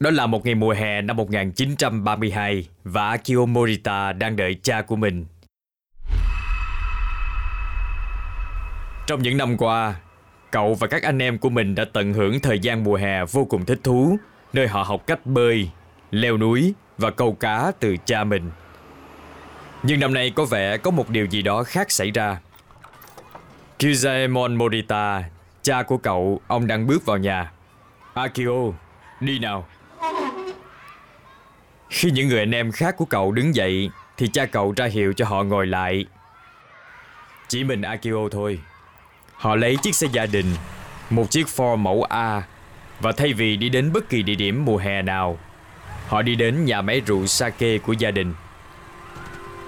Đó là một ngày mùa hè năm 1932 và Akio Morita đang đợi cha của mình. Trong những năm qua, cậu và các anh em của mình đã tận hưởng thời gian mùa hè vô cùng thích thú, nơi họ học cách bơi, leo núi và câu cá từ cha mình. Nhưng năm nay có vẻ có một điều gì đó khác xảy ra. Kizaemon Morita, cha của cậu, ông đang bước vào nhà. Akio, đi nào. Khi những người anh em khác của cậu đứng dậy, thì cha cậu ra hiệu cho họ ngồi lại. Chỉ mình Akio thôi. Họ lấy chiếc xe gia đình, một chiếc Ford mẫu A, và thay vì đi đến bất kỳ địa điểm mùa hè nào, họ đi đến nhà máy rượu sake của gia đình.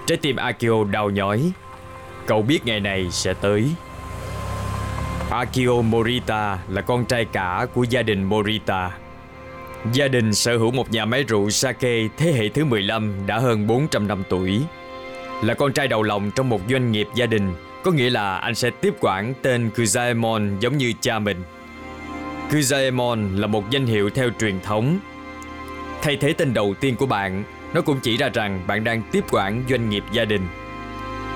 Trái tim Akio đau nhói. Cậu biết ngày này sẽ tới. Akio Morita là con trai cả của gia đình Morita. Gia đình sở hữu một nhà máy rượu sake thế hệ thứ 15 đã hơn 400 năm tuổi. Là con trai đầu lòng trong một doanh nghiệp gia đình, có nghĩa là anh sẽ tiếp quản tên Kuzaemon giống như cha mình. Kuzaemon là một danh hiệu theo truyền thống. Thay thế tên đầu tiên của bạn, nó cũng chỉ ra rằng bạn đang tiếp quản doanh nghiệp gia đình.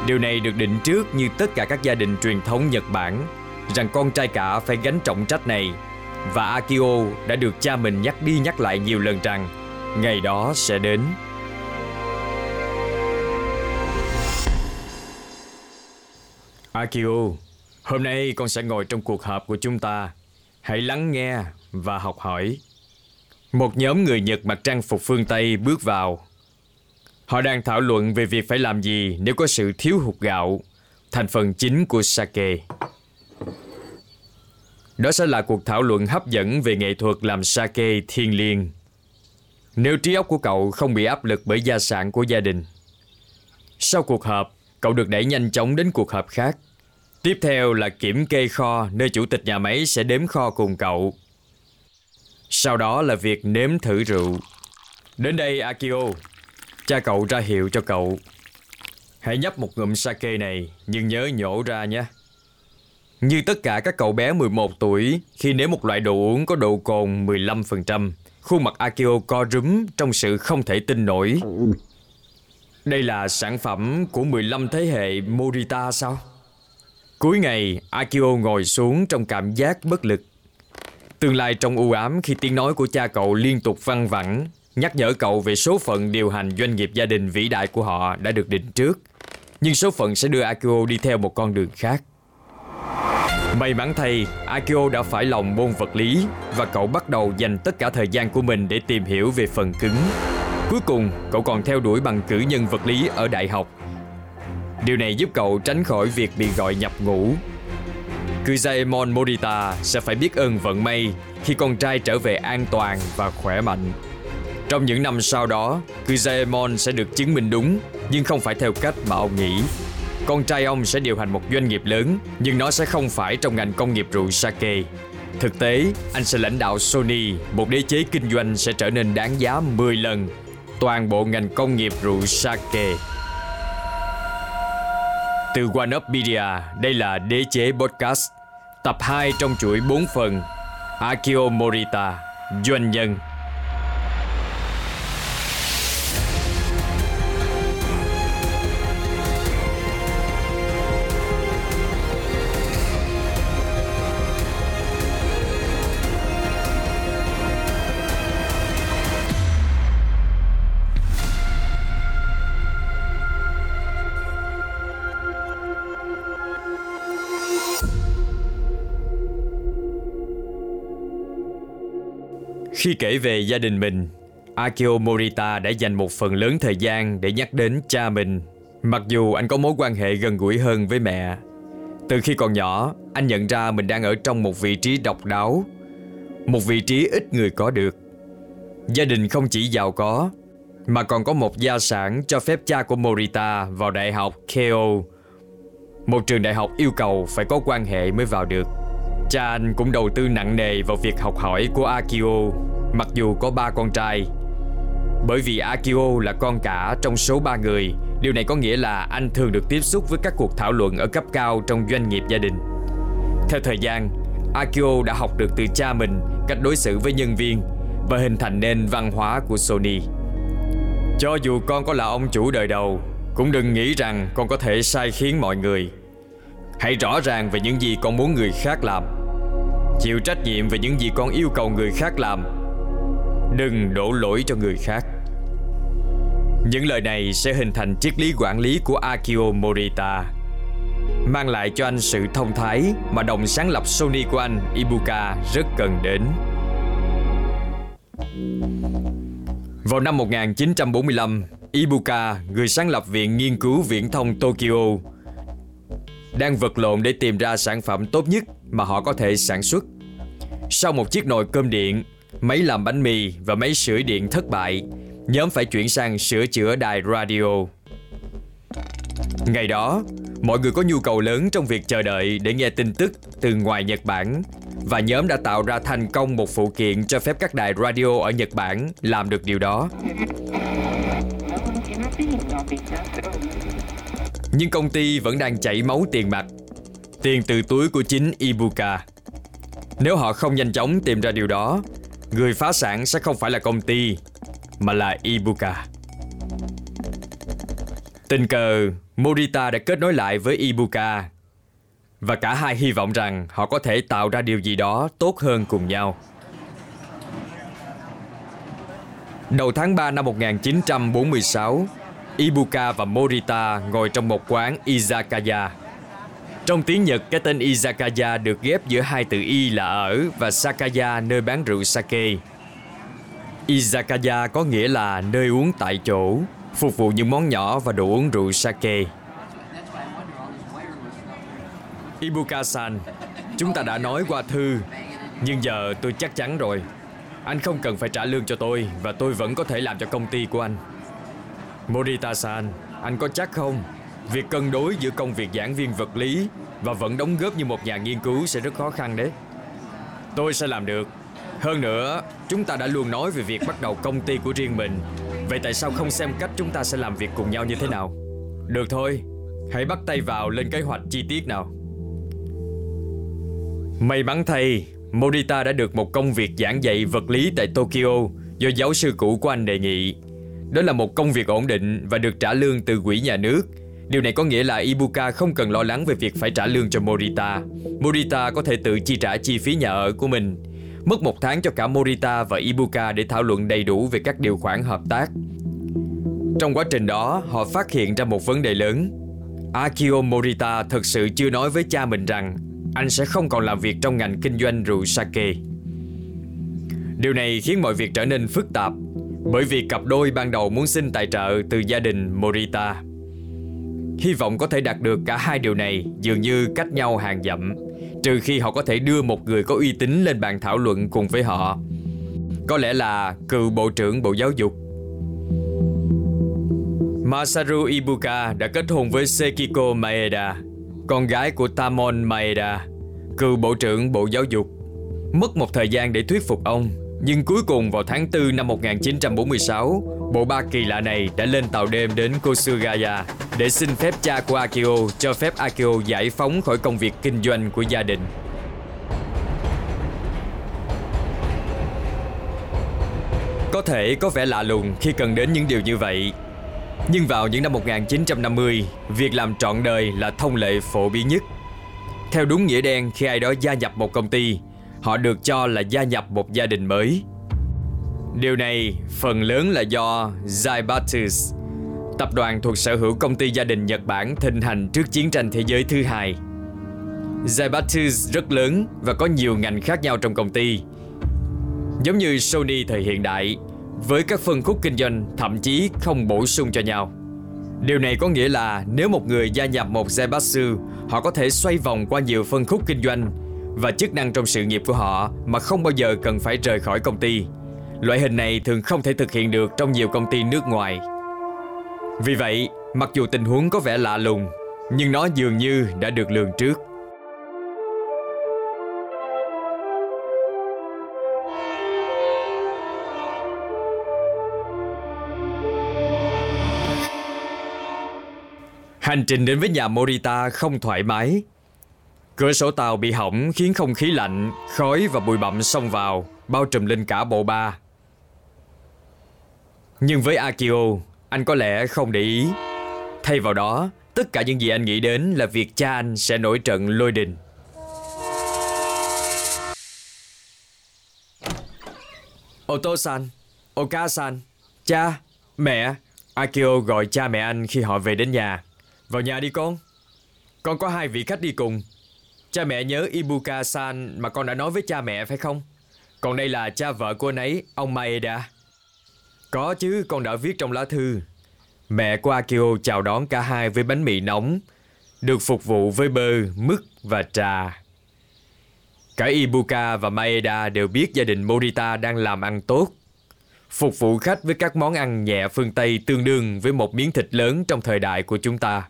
Điều này được định trước như tất cả các gia đình truyền thống Nhật Bản rằng con trai cả phải gánh trọng trách này và Akio đã được cha mình nhắc đi nhắc lại nhiều lần rằng ngày đó sẽ đến. Akio, hôm nay con sẽ ngồi trong cuộc họp của chúng ta. Hãy lắng nghe và học hỏi. Một nhóm người Nhật mặc trang phục phương Tây bước vào. Họ đang thảo luận về việc phải làm gì nếu có sự thiếu hụt gạo, thành phần chính của sake. Đó sẽ là cuộc thảo luận hấp dẫn về nghệ thuật làm sake thiên liêng. Nếu trí óc của cậu không bị áp lực bởi gia sản của gia đình. Sau cuộc họp, cậu được đẩy nhanh chóng đến cuộc họp khác. Tiếp theo là kiểm kê kho nơi chủ tịch nhà máy sẽ đếm kho cùng cậu. Sau đó là việc nếm thử rượu. Đến đây Akio, cha cậu ra hiệu cho cậu. Hãy nhấp một ngụm sake này, nhưng nhớ nhổ ra nhé. Như tất cả các cậu bé 11 tuổi, khi nếm một loại đồ uống có độ cồn 15%, khuôn mặt Akio co rúm trong sự không thể tin nổi. Đây là sản phẩm của 15 thế hệ Morita sao? Cuối ngày, Akio ngồi xuống trong cảm giác bất lực. Tương lai trong u ám khi tiếng nói của cha cậu liên tục văng vẳng, nhắc nhở cậu về số phận điều hành doanh nghiệp gia đình vĩ đại của họ đã được định trước. Nhưng số phận sẽ đưa Akio đi theo một con đường khác. May mắn thay, Akio đã phải lòng môn vật lý và cậu bắt đầu dành tất cả thời gian của mình để tìm hiểu về phần cứng. Cuối cùng, cậu còn theo đuổi bằng cử nhân vật lý ở đại học. Điều này giúp cậu tránh khỏi việc bị gọi nhập ngũ. Kuzaemon Morita sẽ phải biết ơn vận may khi con trai trở về an toàn và khỏe mạnh. Trong những năm sau đó, Kuzaemon sẽ được chứng minh đúng, nhưng không phải theo cách mà ông nghĩ. Con trai ông sẽ điều hành một doanh nghiệp lớn, nhưng nó sẽ không phải trong ngành công nghiệp rượu sake. Thực tế, anh sẽ lãnh đạo Sony, một đế chế kinh doanh sẽ trở nên đáng giá 10 lần toàn bộ ngành công nghiệp rượu sake. Từ Wanopedia, đây là Đế chế Podcast, tập 2 trong chuỗi 4 phần. Akio Morita, doanh nhân. Khi kể về gia đình mình, Akio Morita đã dành một phần lớn thời gian để nhắc đến cha mình, mặc dù anh có mối quan hệ gần gũi hơn với mẹ. Từ khi còn nhỏ, anh nhận ra mình đang ở trong một vị trí độc đáo, một vị trí ít người có được. Gia đình không chỉ giàu có, mà còn có một gia sản cho phép cha của Morita vào đại học Keio, một trường đại học yêu cầu phải có quan hệ mới vào được. Cha anh cũng đầu tư nặng nề vào việc học hỏi của Akio Mặc dù có ba con trai Bởi vì Akio là con cả trong số ba người Điều này có nghĩa là anh thường được tiếp xúc với các cuộc thảo luận ở cấp cao trong doanh nghiệp gia đình Theo thời gian, Akio đã học được từ cha mình cách đối xử với nhân viên và hình thành nên văn hóa của Sony. Cho dù con có là ông chủ đời đầu, cũng đừng nghĩ rằng con có thể sai khiến mọi người. Hãy rõ ràng về những gì con muốn người khác làm. Chịu trách nhiệm về những gì con yêu cầu người khác làm. Đừng đổ lỗi cho người khác. Những lời này sẽ hình thành triết lý quản lý của Akio Morita mang lại cho anh sự thông thái mà đồng sáng lập Sony của anh, Ibuka, rất cần đến. Vào năm 1945, Ibuka, người sáng lập Viện Nghiên cứu Viễn thông Tokyo, đang vật lộn để tìm ra sản phẩm tốt nhất mà họ có thể sản xuất. Sau một chiếc nồi cơm điện, máy làm bánh mì và máy sưởi điện thất bại, nhóm phải chuyển sang sửa chữa đài radio. Ngày đó, mọi người có nhu cầu lớn trong việc chờ đợi để nghe tin tức từ ngoài Nhật Bản và nhóm đã tạo ra thành công một phụ kiện cho phép các đài radio ở Nhật Bản làm được điều đó. Nhưng công ty vẫn đang chảy máu tiền mặt, tiền từ túi của chính Ibuka. Nếu họ không nhanh chóng tìm ra điều đó, người phá sản sẽ không phải là công ty, mà là Ibuka. Tình cờ, Morita đã kết nối lại với Ibuka và cả hai hy vọng rằng họ có thể tạo ra điều gì đó tốt hơn cùng nhau. Đầu tháng 3 năm 1946, Ibuka và Morita ngồi trong một quán Izakaya. Trong tiếng Nhật, cái tên Izakaya được ghép giữa hai từ Y là ở và Sakaya nơi bán rượu sake. Izakaya có nghĩa là nơi uống tại chỗ, phục vụ những món nhỏ và đồ uống rượu sake. Ibuka-san, chúng ta đã nói qua thư, nhưng giờ tôi chắc chắn rồi. Anh không cần phải trả lương cho tôi và tôi vẫn có thể làm cho công ty của anh. Morita-san, anh có chắc không? Việc cân đối giữa công việc giảng viên vật lý và vẫn đóng góp như một nhà nghiên cứu sẽ rất khó khăn đấy. Tôi sẽ làm được. Hơn nữa, chúng ta đã luôn nói về việc bắt đầu công ty của riêng mình. Vậy tại sao không xem cách chúng ta sẽ làm việc cùng nhau như thế nào? Được thôi, hãy bắt tay vào lên kế hoạch chi tiết nào. May mắn thay, Morita đã được một công việc giảng dạy vật lý tại Tokyo do giáo sư cũ của anh đề nghị. Đó là một công việc ổn định và được trả lương từ quỹ nhà nước. Điều này có nghĩa là Ibuka không cần lo lắng về việc phải trả lương cho Morita. Morita có thể tự chi trả chi phí nhà ở của mình. Mất một tháng cho cả Morita và Ibuka để thảo luận đầy đủ về các điều khoản hợp tác. Trong quá trình đó, họ phát hiện ra một vấn đề lớn. Akio Morita thực sự chưa nói với cha mình rằng anh sẽ không còn làm việc trong ngành kinh doanh rượu sake. Điều này khiến mọi việc trở nên phức tạp bởi vì cặp đôi ban đầu muốn xin tài trợ từ gia đình Morita. Hy vọng có thể đạt được cả hai điều này dường như cách nhau hàng dặm, trừ khi họ có thể đưa một người có uy tín lên bàn thảo luận cùng với họ. Có lẽ là cựu Bộ trưởng Bộ Giáo dục. Masaru Ibuka đã kết hôn với Sekiko Maeda, con gái của Tamon Maeda, cựu Bộ trưởng Bộ Giáo dục. Mất một thời gian để thuyết phục ông, nhưng cuối cùng vào tháng 4 năm 1946, bộ ba kỳ lạ này đã lên tàu đêm đến Kosugaya để xin phép cha của Akio cho phép Akio giải phóng khỏi công việc kinh doanh của gia đình. Có thể có vẻ lạ lùng khi cần đến những điều như vậy nhưng vào những năm 1950, việc làm trọn đời là thông lệ phổ biến nhất. Theo đúng nghĩa đen, khi ai đó gia nhập một công ty, họ được cho là gia nhập một gia đình mới. Điều này phần lớn là do Zaibatsus, tập đoàn thuộc sở hữu công ty gia đình Nhật Bản thịnh hành trước chiến tranh thế giới thứ hai. Zaibatsus rất lớn và có nhiều ngành khác nhau trong công ty. Giống như Sony thời hiện đại, với các phân khúc kinh doanh thậm chí không bổ sung cho nhau. Điều này có nghĩa là nếu một người gia nhập một Zaibatsu, họ có thể xoay vòng qua nhiều phân khúc kinh doanh và chức năng trong sự nghiệp của họ mà không bao giờ cần phải rời khỏi công ty. Loại hình này thường không thể thực hiện được trong nhiều công ty nước ngoài. Vì vậy, mặc dù tình huống có vẻ lạ lùng, nhưng nó dường như đã được lường trước. Hành trình đến với nhà Morita không thoải mái. Cửa sổ tàu bị hỏng khiến không khí lạnh, khói và bụi bặm xông vào, bao trùm lên cả bộ ba. Nhưng với Akio, anh có lẽ không để ý. Thay vào đó, tất cả những gì anh nghĩ đến là việc cha anh sẽ nổi trận lôi đình. Oto-san, Oka-san, cha, mẹ. Akio gọi cha mẹ anh khi họ về đến nhà. Vào nhà đi con. Con có hai vị khách đi cùng. Cha mẹ nhớ Ibuka-san mà con đã nói với cha mẹ phải không? Còn đây là cha vợ của anh ấy, ông Maeda. Có chứ, con đã viết trong lá thư. Mẹ của Akio chào đón cả hai với bánh mì nóng, được phục vụ với bơ, mứt và trà. Cả Ibuka và Maeda đều biết gia đình Morita đang làm ăn tốt. Phục vụ khách với các món ăn nhẹ phương Tây tương đương với một miếng thịt lớn trong thời đại của chúng ta.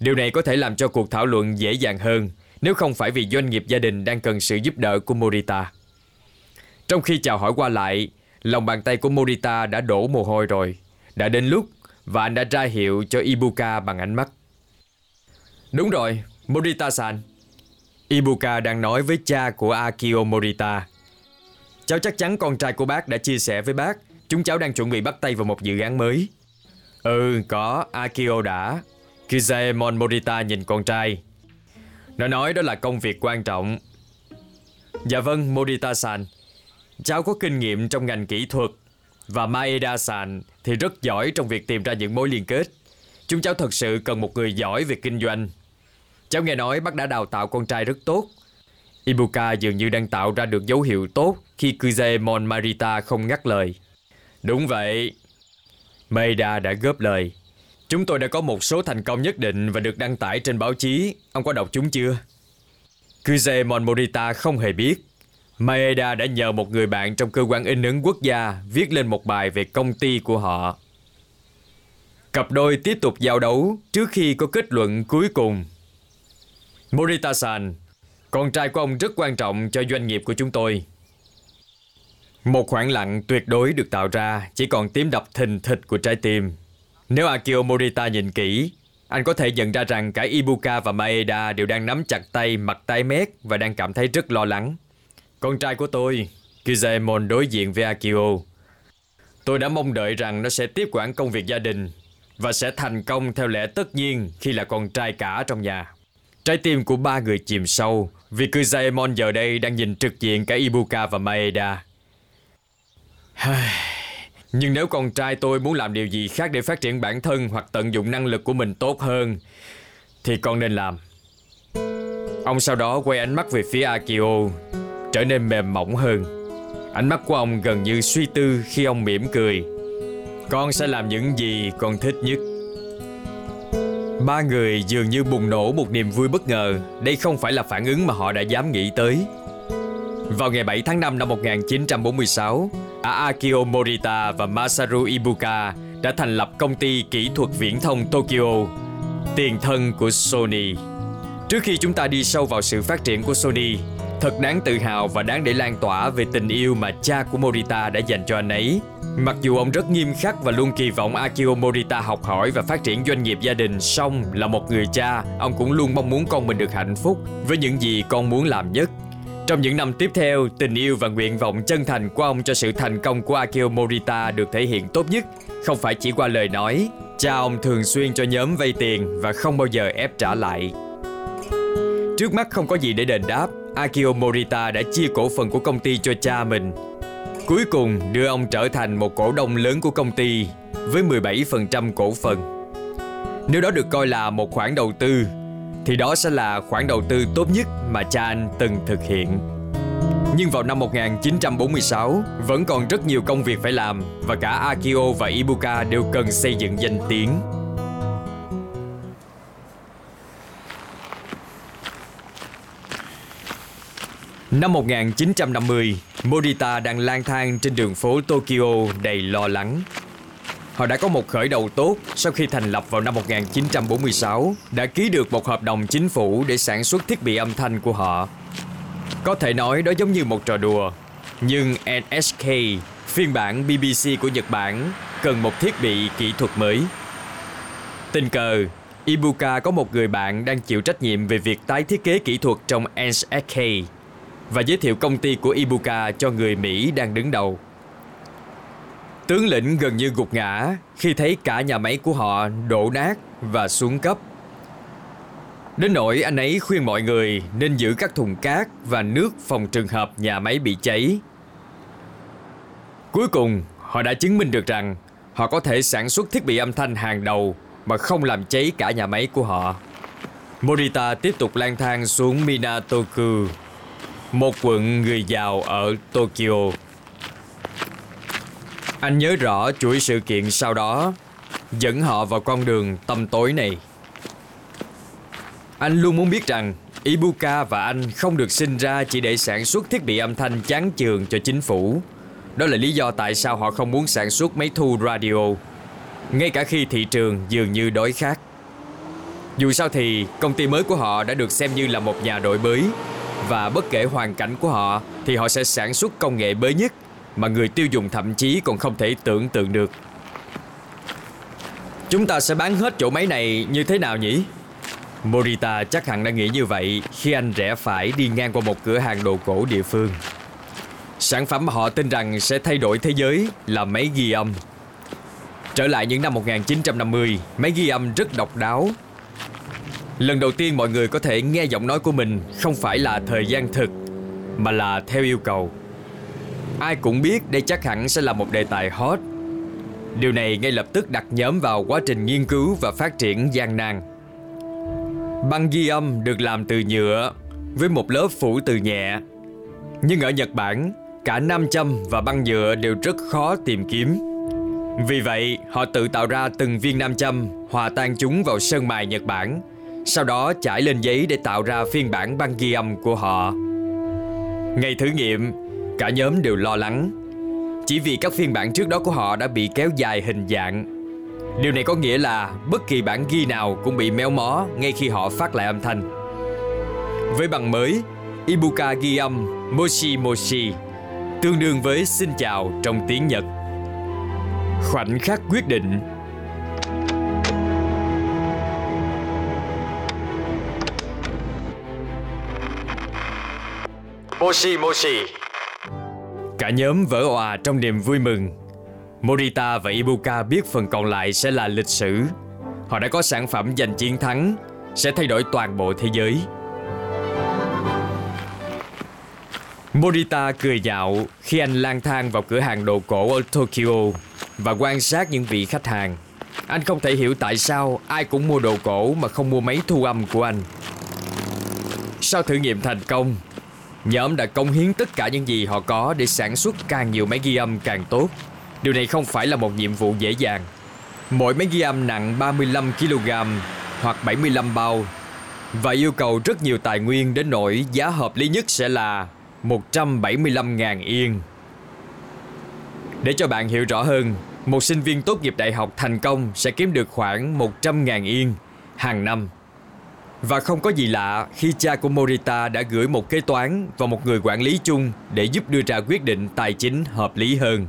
Điều này có thể làm cho cuộc thảo luận dễ dàng hơn nếu không phải vì doanh nghiệp gia đình đang cần sự giúp đỡ của Morita. Trong khi chào hỏi qua lại, lòng bàn tay của Morita đã đổ mồ hôi rồi. Đã đến lúc và anh đã ra hiệu cho Ibuka bằng ánh mắt. Đúng rồi, Morita-san. Ibuka đang nói với cha của Akio Morita. Cháu chắc chắn con trai của bác đã chia sẻ với bác chúng cháu đang chuẩn bị bắt tay vào một dự án mới. Ừ, có, Akio đã. Kizaemon Morita nhìn con trai. Nó nói đó là công việc quan trọng. Dạ vâng, Morita-san. Cháu có kinh nghiệm trong ngành kỹ thuật và Maeda-san thì rất giỏi trong việc tìm ra những mối liên kết. Chúng cháu thật sự cần một người giỏi về kinh doanh. Cháu nghe nói bác đã đào tạo con trai rất tốt. Ibuka dường như đang tạo ra được dấu hiệu tốt khi Kuzaemon Marita không ngắt lời. Đúng vậy. Maeda đã góp lời. Chúng tôi đã có một số thành công nhất định và được đăng tải trên báo chí. Ông có đọc chúng chưa? Kuzaemon Morita không hề biết. Maeda đã nhờ một người bạn trong cơ quan in ấn quốc gia viết lên một bài về công ty của họ. Cặp đôi tiếp tục giao đấu trước khi có kết luận cuối cùng. Morita-san, con trai của ông rất quan trọng cho doanh nghiệp của chúng tôi. Một khoảng lặng tuyệt đối được tạo ra chỉ còn tiếng đập thình thịch của trái tim. Nếu Akio Morita nhìn kỹ, anh có thể nhận ra rằng cả Ibuka và Maeda đều đang nắm chặt tay, mặt tái mét và đang cảm thấy rất lo lắng. Con trai của tôi, Kizaemon đối diện với Akio. Tôi đã mong đợi rằng nó sẽ tiếp quản công việc gia đình và sẽ thành công theo lẽ tất nhiên khi là con trai cả trong nhà. Trái tim của ba người chìm sâu vì Kizaemon giờ đây đang nhìn trực diện cả Ibuka và Maeda. Nhưng nếu con trai tôi muốn làm điều gì khác để phát triển bản thân hoặc tận dụng năng lực của mình tốt hơn, thì con nên làm. Ông sau đó quay ánh mắt về phía Akio, trở nên mềm mỏng hơn. Ánh mắt của ông gần như suy tư khi ông mỉm cười. Con sẽ làm những gì con thích nhất. Ba người dường như bùng nổ một niềm vui bất ngờ. Đây không phải là phản ứng mà họ đã dám nghĩ tới. Vào ngày 7 tháng 5 năm 1946, Akio Morita và Masaru Ibuka đã thành lập công ty kỹ thuật viễn thông Tokyo, tiền thân của Sony. Trước khi chúng ta đi sâu vào sự phát triển của Sony, thật đáng tự hào và đáng để lan tỏa về tình yêu mà cha của Morita đã dành cho anh ấy. Mặc dù ông rất nghiêm khắc và luôn kỳ vọng Akio Morita học hỏi và phát triển doanh nghiệp gia đình, song là một người cha, ông cũng luôn mong muốn con mình được hạnh phúc với những gì con muốn làm nhất. Trong những năm tiếp theo, tình yêu và nguyện vọng chân thành của ông cho sự thành công của Akio Morita được thể hiện tốt nhất, không phải chỉ qua lời nói. Cha ông thường xuyên cho nhóm vay tiền và không bao giờ ép trả lại. Trước mắt không có gì để đền đáp, Akio Morita đã chia cổ phần của công ty cho cha mình. Cuối cùng đưa ông trở thành một cổ đông lớn của công ty với 17% cổ phần. Nếu đó được coi là một khoản đầu tư thì đó sẽ là khoản đầu tư tốt nhất mà cha anh từng thực hiện. Nhưng vào năm 1946, vẫn còn rất nhiều công việc phải làm và cả Akio và Ibuka đều cần xây dựng danh tiếng. Năm 1950, Morita đang lang thang trên đường phố Tokyo đầy lo lắng Họ đã có một khởi đầu tốt sau khi thành lập vào năm 1946, đã ký được một hợp đồng chính phủ để sản xuất thiết bị âm thanh của họ. Có thể nói đó giống như một trò đùa, nhưng NSK, phiên bản BBC của Nhật Bản, cần một thiết bị kỹ thuật mới. Tình cờ, Ibuka có một người bạn đang chịu trách nhiệm về việc tái thiết kế kỹ thuật trong NSK và giới thiệu công ty của Ibuka cho người Mỹ đang đứng đầu. Tướng lĩnh gần như gục ngã khi thấy cả nhà máy của họ đổ nát và xuống cấp. Đến nỗi anh ấy khuyên mọi người nên giữ các thùng cát và nước phòng trường hợp nhà máy bị cháy. Cuối cùng, họ đã chứng minh được rằng họ có thể sản xuất thiết bị âm thanh hàng đầu mà không làm cháy cả nhà máy của họ. Morita tiếp tục lang thang xuống Minatoku, một quận người giàu ở Tokyo. Anh nhớ rõ chuỗi sự kiện sau đó dẫn họ vào con đường tăm tối này. Anh luôn muốn biết rằng Ibuka và anh không được sinh ra chỉ để sản xuất thiết bị âm thanh chán chường cho chính phủ. Đó là lý do tại sao họ không muốn sản xuất máy thu radio, ngay cả khi thị trường dường như đói khát. Dù sao thì công ty mới của họ đã được xem như là một nhà đổi mới và bất kể hoàn cảnh của họ thì họ sẽ sản xuất công nghệ mới nhất mà người tiêu dùng thậm chí còn không thể tưởng tượng được. Chúng ta sẽ bán hết chỗ máy này như thế nào nhỉ? Morita chắc hẳn đã nghĩ như vậy khi anh rẽ phải đi ngang qua một cửa hàng đồ cổ địa phương. Sản phẩm mà họ tin rằng sẽ thay đổi thế giới là máy ghi âm. Trở lại những năm 1950, máy ghi âm rất độc đáo. Lần đầu tiên mọi người có thể nghe giọng nói của mình không phải là thời gian thực, mà là theo yêu cầu. Ai cũng biết đây chắc hẳn sẽ là một đề tài hot. Điều này ngay lập tức đặt nhóm vào quá trình nghiên cứu và phát triển gian nan. Băng ghi âm được làm từ nhựa với một lớp phủ từ nhẹ. Nhưng ở Nhật Bản, cả nam châm và băng nhựa đều rất khó tìm kiếm. Vì vậy, họ tự tạo ra từng viên nam châm, hòa tan chúng vào sơn mài Nhật Bản, sau đó trải lên giấy để tạo ra phiên bản băng ghi âm của họ. Ngày thử nghiệm, cả nhóm đều lo lắng. Chỉ vì các phiên bản trước đó của họ đã bị kéo dài hình dạng Điều này có nghĩa là bất kỳ bản ghi nào cũng bị méo mó ngay khi họ phát lại âm thanh. Với bằng mới, Ibuka ghi âm Moshi Moshi tương đương với xin chào trong tiếng Nhật. Khoảnh khắc quyết định Moshi Moshi Cả nhóm vỡ òa trong niềm vui mừng Morita và Ibuka biết phần còn lại sẽ là lịch sử. Họ đã có sản phẩm giành chiến thắng, sẽ thay đổi toàn bộ thế giới. Morita cười dạo khi anh lang thang vào cửa hàng đồ cổ ở Tokyo và quan sát những vị khách hàng. Anh không thể hiểu tại sao ai cũng mua đồ cổ mà không mua máy thu âm của anh. Sau thử nghiệm thành công, nhóm đã công hiến tất cả những gì họ có để sản xuất càng nhiều máy ghi âm càng tốt. Điều này không phải là một nhiệm vụ dễ dàng. Mỗi máy ghi âm nặng 35 kg hoặc 75 bao và yêu cầu rất nhiều tài nguyên đến nỗi giá hợp lý nhất sẽ là 175.000 yên. Để cho bạn hiểu rõ hơn, một sinh viên tốt nghiệp đại học thành công sẽ kiếm được khoảng 100.000 yên hàng năm. Và không có gì lạ khi cha của Morita đã gửi một kế toán và một người quản lý chung để giúp đưa ra quyết định tài chính hợp lý hơn.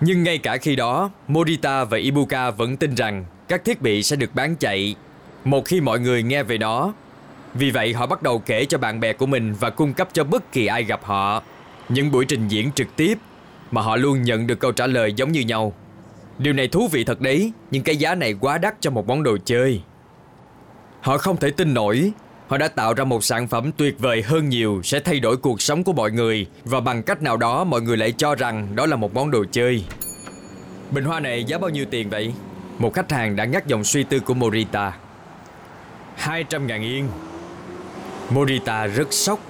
Nhưng ngay cả khi đó, Morita và Ibuka vẫn tin rằng các thiết bị sẽ được bán chạy một khi mọi người nghe về nó. Vì vậy họ bắt đầu kể cho bạn bè của mình và cung cấp cho bất kỳ ai gặp họ những buổi trình diễn trực tiếp mà họ luôn nhận được câu trả lời giống như nhau. Điều này thú vị thật đấy, nhưng cái giá này quá đắt cho một món đồ chơi. Họ không thể tin nổi Họ đã tạo ra một sản phẩm tuyệt vời hơn nhiều sẽ thay đổi cuộc sống của mọi người và bằng cách nào đó mọi người lại cho rằng đó là một món đồ chơi. Bình hoa này giá bao nhiêu tiền vậy? Một khách hàng đã ngắt dòng suy tư của Morita. 200 ngàn yên. Morita rất sốc.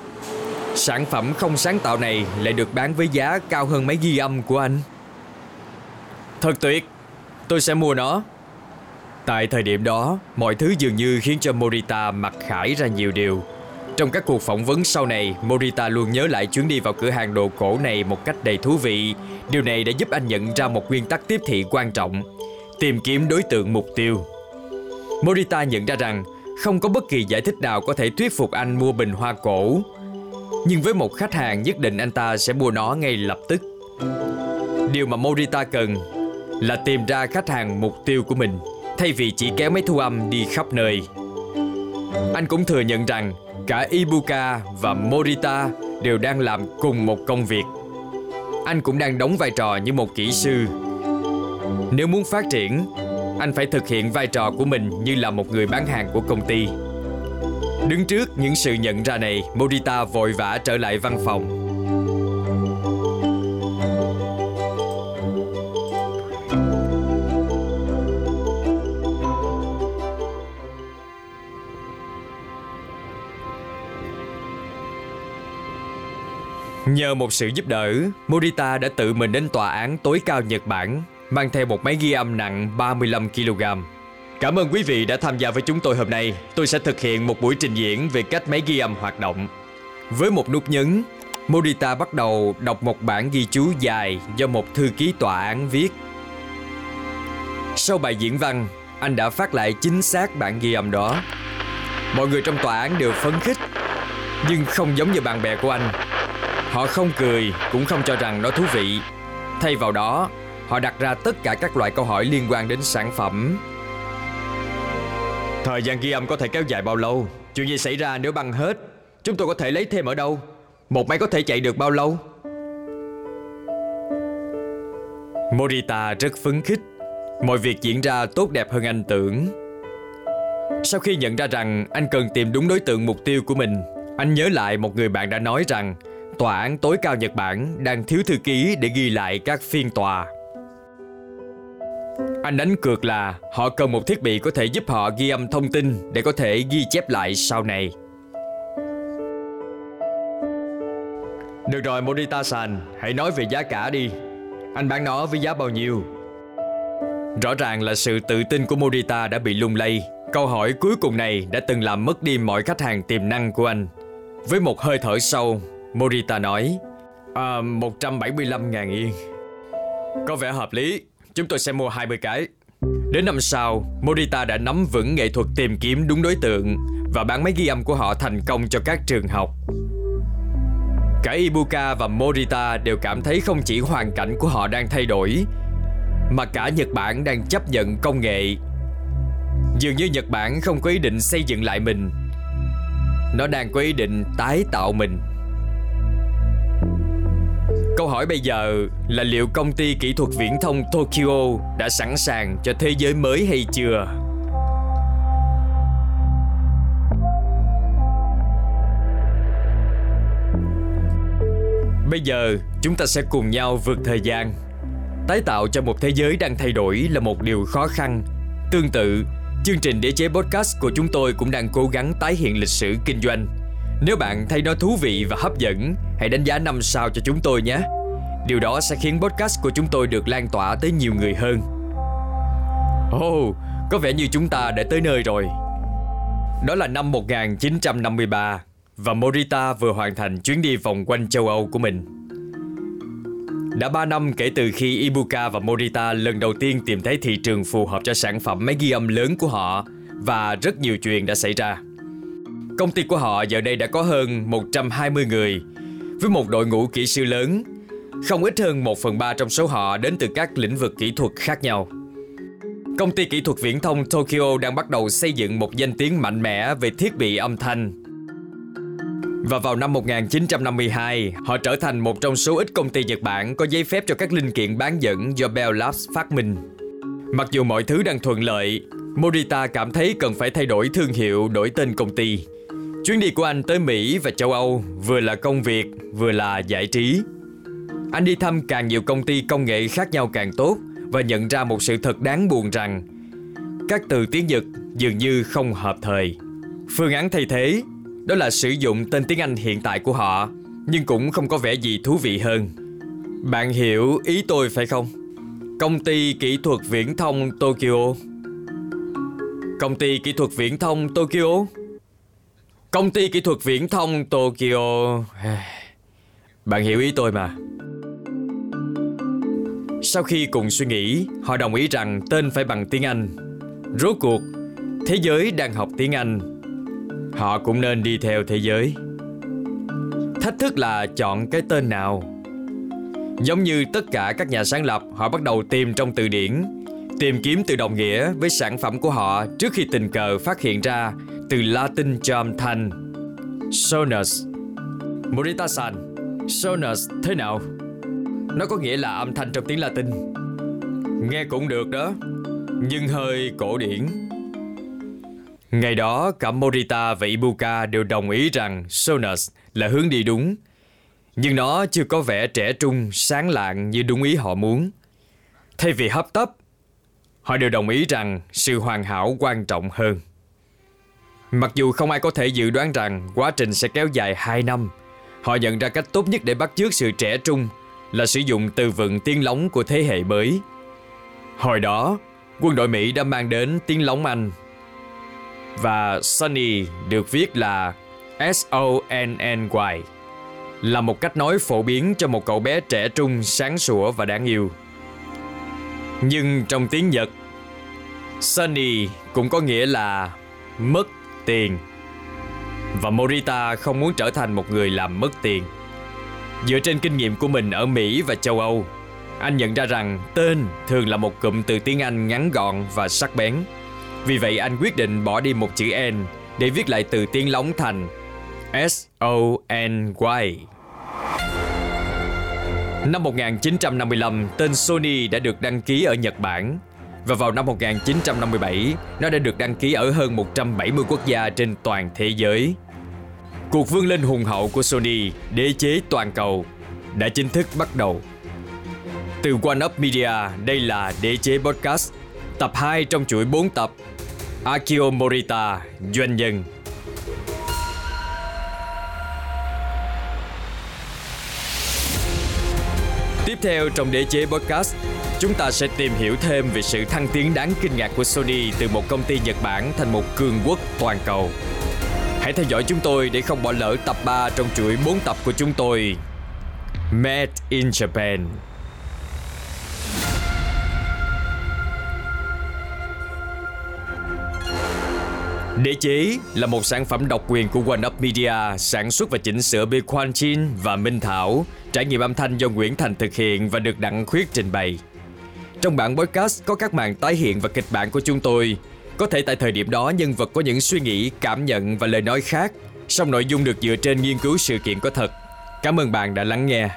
Sản phẩm không sáng tạo này lại được bán với giá cao hơn máy ghi âm của anh. Thật tuyệt, tôi sẽ mua nó. Tại thời điểm đó, mọi thứ dường như khiến cho Morita mặc khải ra nhiều điều. Trong các cuộc phỏng vấn sau này, Morita luôn nhớ lại chuyến đi vào cửa hàng đồ cổ này một cách đầy thú vị. Điều này đã giúp anh nhận ra một nguyên tắc tiếp thị quan trọng, tìm kiếm đối tượng mục tiêu. Morita nhận ra rằng không có bất kỳ giải thích nào có thể thuyết phục anh mua bình hoa cổ. Nhưng với một khách hàng nhất định anh ta sẽ mua nó ngay lập tức. Điều mà Morita cần là tìm ra khách hàng mục tiêu của mình thay vì chỉ kéo máy thu âm đi khắp nơi. Anh cũng thừa nhận rằng cả Ibuka và Morita đều đang làm cùng một công việc. anh cũng đang đóng vai trò như một kỹ sư. Nếu muốn phát triển, anh phải thực hiện vai trò của mình như là một người bán hàng của công ty. Đứng trước những sự nhận ra này, Morita vội vã trở lại văn phòng. Nhờ một sự giúp đỡ, Morita đã tự mình đến tòa án tối cao Nhật Bản, mang theo một máy ghi âm nặng 35 kg. Cảm ơn quý vị đã tham gia với chúng tôi hôm nay. Tôi sẽ thực hiện một buổi trình diễn về cách máy ghi âm hoạt động. Với một nút nhấn, Morita bắt đầu đọc một bản ghi chú dài do một thư ký tòa án viết. Sau bài diễn văn, anh đã phát lại chính xác bản ghi âm đó. Mọi người trong tòa án đều phấn khích, nhưng không giống như bạn bè của anh. Họ không cười, cũng không cho rằng nó thú vị. Thay vào đó, họ đặt ra tất cả các loại câu hỏi liên quan đến sản phẩm. Thời gian ghi âm có thể kéo dài bao lâu? Chuyện gì xảy ra nếu băng hết? Chúng tôi có thể lấy thêm ở đâu? Một máy có thể chạy được bao lâu? Morita rất phấn khích. Mọi việc diễn ra tốt đẹp hơn anh tưởng. Sau khi nhận ra rằng anh cần tìm đúng đối tượng mục tiêu của mình, anh nhớ lại một người bạn đã nói rằng tòa án tối cao Nhật Bản đang thiếu thư ký để ghi lại các phiên tòa. Anh đánh cược là họ cần một thiết bị có thể giúp họ ghi âm thông tin để có thể ghi chép lại sau này. Được rồi Morita-san, hãy nói về giá cả đi. Anh bán nó với giá bao nhiêu? Rõ ràng là sự tự tin của Morita đã bị lung lay. Câu hỏi cuối cùng này đã từng làm mất đi mọi khách hàng tiềm năng của anh. Với một hơi thở sâu, Morita nói à, 175.000 yên. Có vẻ hợp lý. Chúng tôi sẽ mua 20 cái. Đến năm sau Morita đã nắm vững nghệ thuật tìm kiếm đúng đối tượng Và bán máy ghi âm của họ thành công cho các trường học. Cả Ibuka và Morita đều cảm thấy không chỉ hoàn cảnh của họ đang thay đổi Mà cả Nhật Bản đang chấp nhận công nghệ. Dường như Nhật Bản không có ý định xây dựng lại mình. Nó đang có ý định tái tạo mình. Câu hỏi bây giờ là liệu công ty kỹ thuật viễn thông Tokyo đã sẵn sàng cho thế giới mới hay chưa? Bây giờ chúng ta sẽ cùng nhau vượt thời gian. Tái tạo cho một thế giới đang thay đổi là một điều khó khăn. Tương tự, chương trình đế chế podcast của chúng tôi cũng đang cố gắng tái hiện lịch sử kinh doanh nếu bạn thấy nó thú vị và hấp dẫn, hãy đánh giá 5 sao cho chúng tôi nhé. Điều đó sẽ khiến podcast của chúng tôi được lan tỏa tới nhiều người hơn. Ồ, oh, có vẻ như chúng ta đã tới nơi rồi. Đó là năm 1953 và Morita vừa hoàn thành chuyến đi vòng quanh châu Âu của mình. Đã 3 năm kể từ khi Ibuka và Morita lần đầu tiên tìm thấy thị trường phù hợp cho sản phẩm máy ghi âm lớn của họ và rất nhiều chuyện đã xảy ra. Công ty của họ giờ đây đã có hơn 120 người với một đội ngũ kỹ sư lớn. Không ít hơn 1 phần 3 trong số họ đến từ các lĩnh vực kỹ thuật khác nhau. Công ty kỹ thuật viễn thông Tokyo đang bắt đầu xây dựng một danh tiếng mạnh mẽ về thiết bị âm thanh. Và vào năm 1952, họ trở thành một trong số ít công ty Nhật Bản có giấy phép cho các linh kiện bán dẫn do Bell Labs phát minh. Mặc dù mọi thứ đang thuận lợi, Morita cảm thấy cần phải thay đổi thương hiệu, đổi tên công ty. Chuyến đi của anh tới Mỹ và châu Âu vừa là công việc, vừa là giải trí. Anh đi thăm càng nhiều công ty công nghệ khác nhau càng tốt và nhận ra một sự thật đáng buồn rằng các từ tiếng Nhật dường như không hợp thời. Phương án thay thế đó là sử dụng tên tiếng Anh hiện tại của họ nhưng cũng không có vẻ gì thú vị hơn. Bạn hiểu ý tôi phải không? Công ty kỹ thuật viễn thông Tokyo Công ty kỹ thuật viễn thông Tokyo Công ty kỹ thuật viễn thông Tokyo. Bạn hiểu ý tôi mà. Sau khi cùng suy nghĩ, Họ đồng ý rằng tên phải bằng tiếng Anh. Rốt cuộc, Thế giới đang học tiếng Anh. Họ cũng nên đi theo thế giới. Thách thức là chọn cái tên nào. Giống như tất cả các nhà sáng lập, Họ bắt đầu tìm trong từ điển, Tìm kiếm từ đồng nghĩa với sản phẩm của họ Trước khi tình cờ phát hiện ra từ Latin cho âm thanh Sonus. Morita-san Sonus thế nào? Nó có nghĩa là âm thanh trong tiếng Latin. Nghe cũng được đó Nhưng hơi cổ điển. Ngày đó cả Morita và Ibuka đều đồng ý rằng Sonus là hướng đi đúng. Nhưng nó chưa có vẻ trẻ trung, sáng lạng như đúng ý họ muốn. Thay vì hấp tấp Họ đều đồng ý rằng sự hoàn hảo quan trọng hơn. Mặc dù không ai có thể dự đoán rằng quá trình sẽ kéo dài 2 năm Họ nhận ra cách tốt nhất để bắt chước sự trẻ trung là sử dụng từ vựng tiếng lóng của thế hệ mới. Hồi đó, quân đội Mỹ đã mang đến tiếng lóng Anh và Sunny được viết là S-O-N-N-Y là một cách nói phổ biến cho một cậu bé trẻ trung, sáng sủa và đáng yêu. Nhưng trong tiếng Nhật, Sunny cũng có nghĩa là mất tiền. Và Morita không muốn trở thành một người làm mất tiền. Dựa trên kinh nghiệm của mình ở Mỹ và châu Âu, anh nhận ra rằng tên thường là một cụm từ tiếng Anh ngắn gọn và sắc bén. Vì vậy anh quyết định bỏ đi một chữ N để viết lại từ tiếng lóng thành S-O-N-Y. Năm 1955, tên Sony đã được đăng ký ở Nhật Bản và vào năm 1957, nó đã được đăng ký ở hơn 170 quốc gia trên toàn thế giới. Cuộc vươn lên hùng hậu của Sony, đế chế toàn cầu, đã chính thức bắt đầu. Từ One Up Media, đây là Đế chế Podcast, tập 2 trong chuỗi 4 tập. Akio Morita, doanh nhân. Tiếp theo trong Đế chế Podcast, chúng ta sẽ tìm hiểu thêm về sự thăng tiến đáng kinh ngạc của Sony từ một công ty Nhật Bản thành một cường quốc toàn cầu. Hãy theo dõi chúng tôi để không bỏ lỡ tập 3 trong chuỗi 4 tập của chúng tôi. Made in Japan. Đế chế là một sản phẩm độc quyền của One Up Media, sản xuất và chỉnh sửa bởi Quan Chin và Minh Thảo, trải nghiệm âm thanh do Nguyễn Thành thực hiện và được Đặng Khuyết trình bày. Trong bản podcast có các màn tái hiện và kịch bản của chúng tôi. Có thể tại thời điểm đó nhân vật có những suy nghĩ, cảm nhận và lời nói khác, song nội dung được dựa trên nghiên cứu sự kiện có thật. Cảm ơn bạn đã lắng nghe.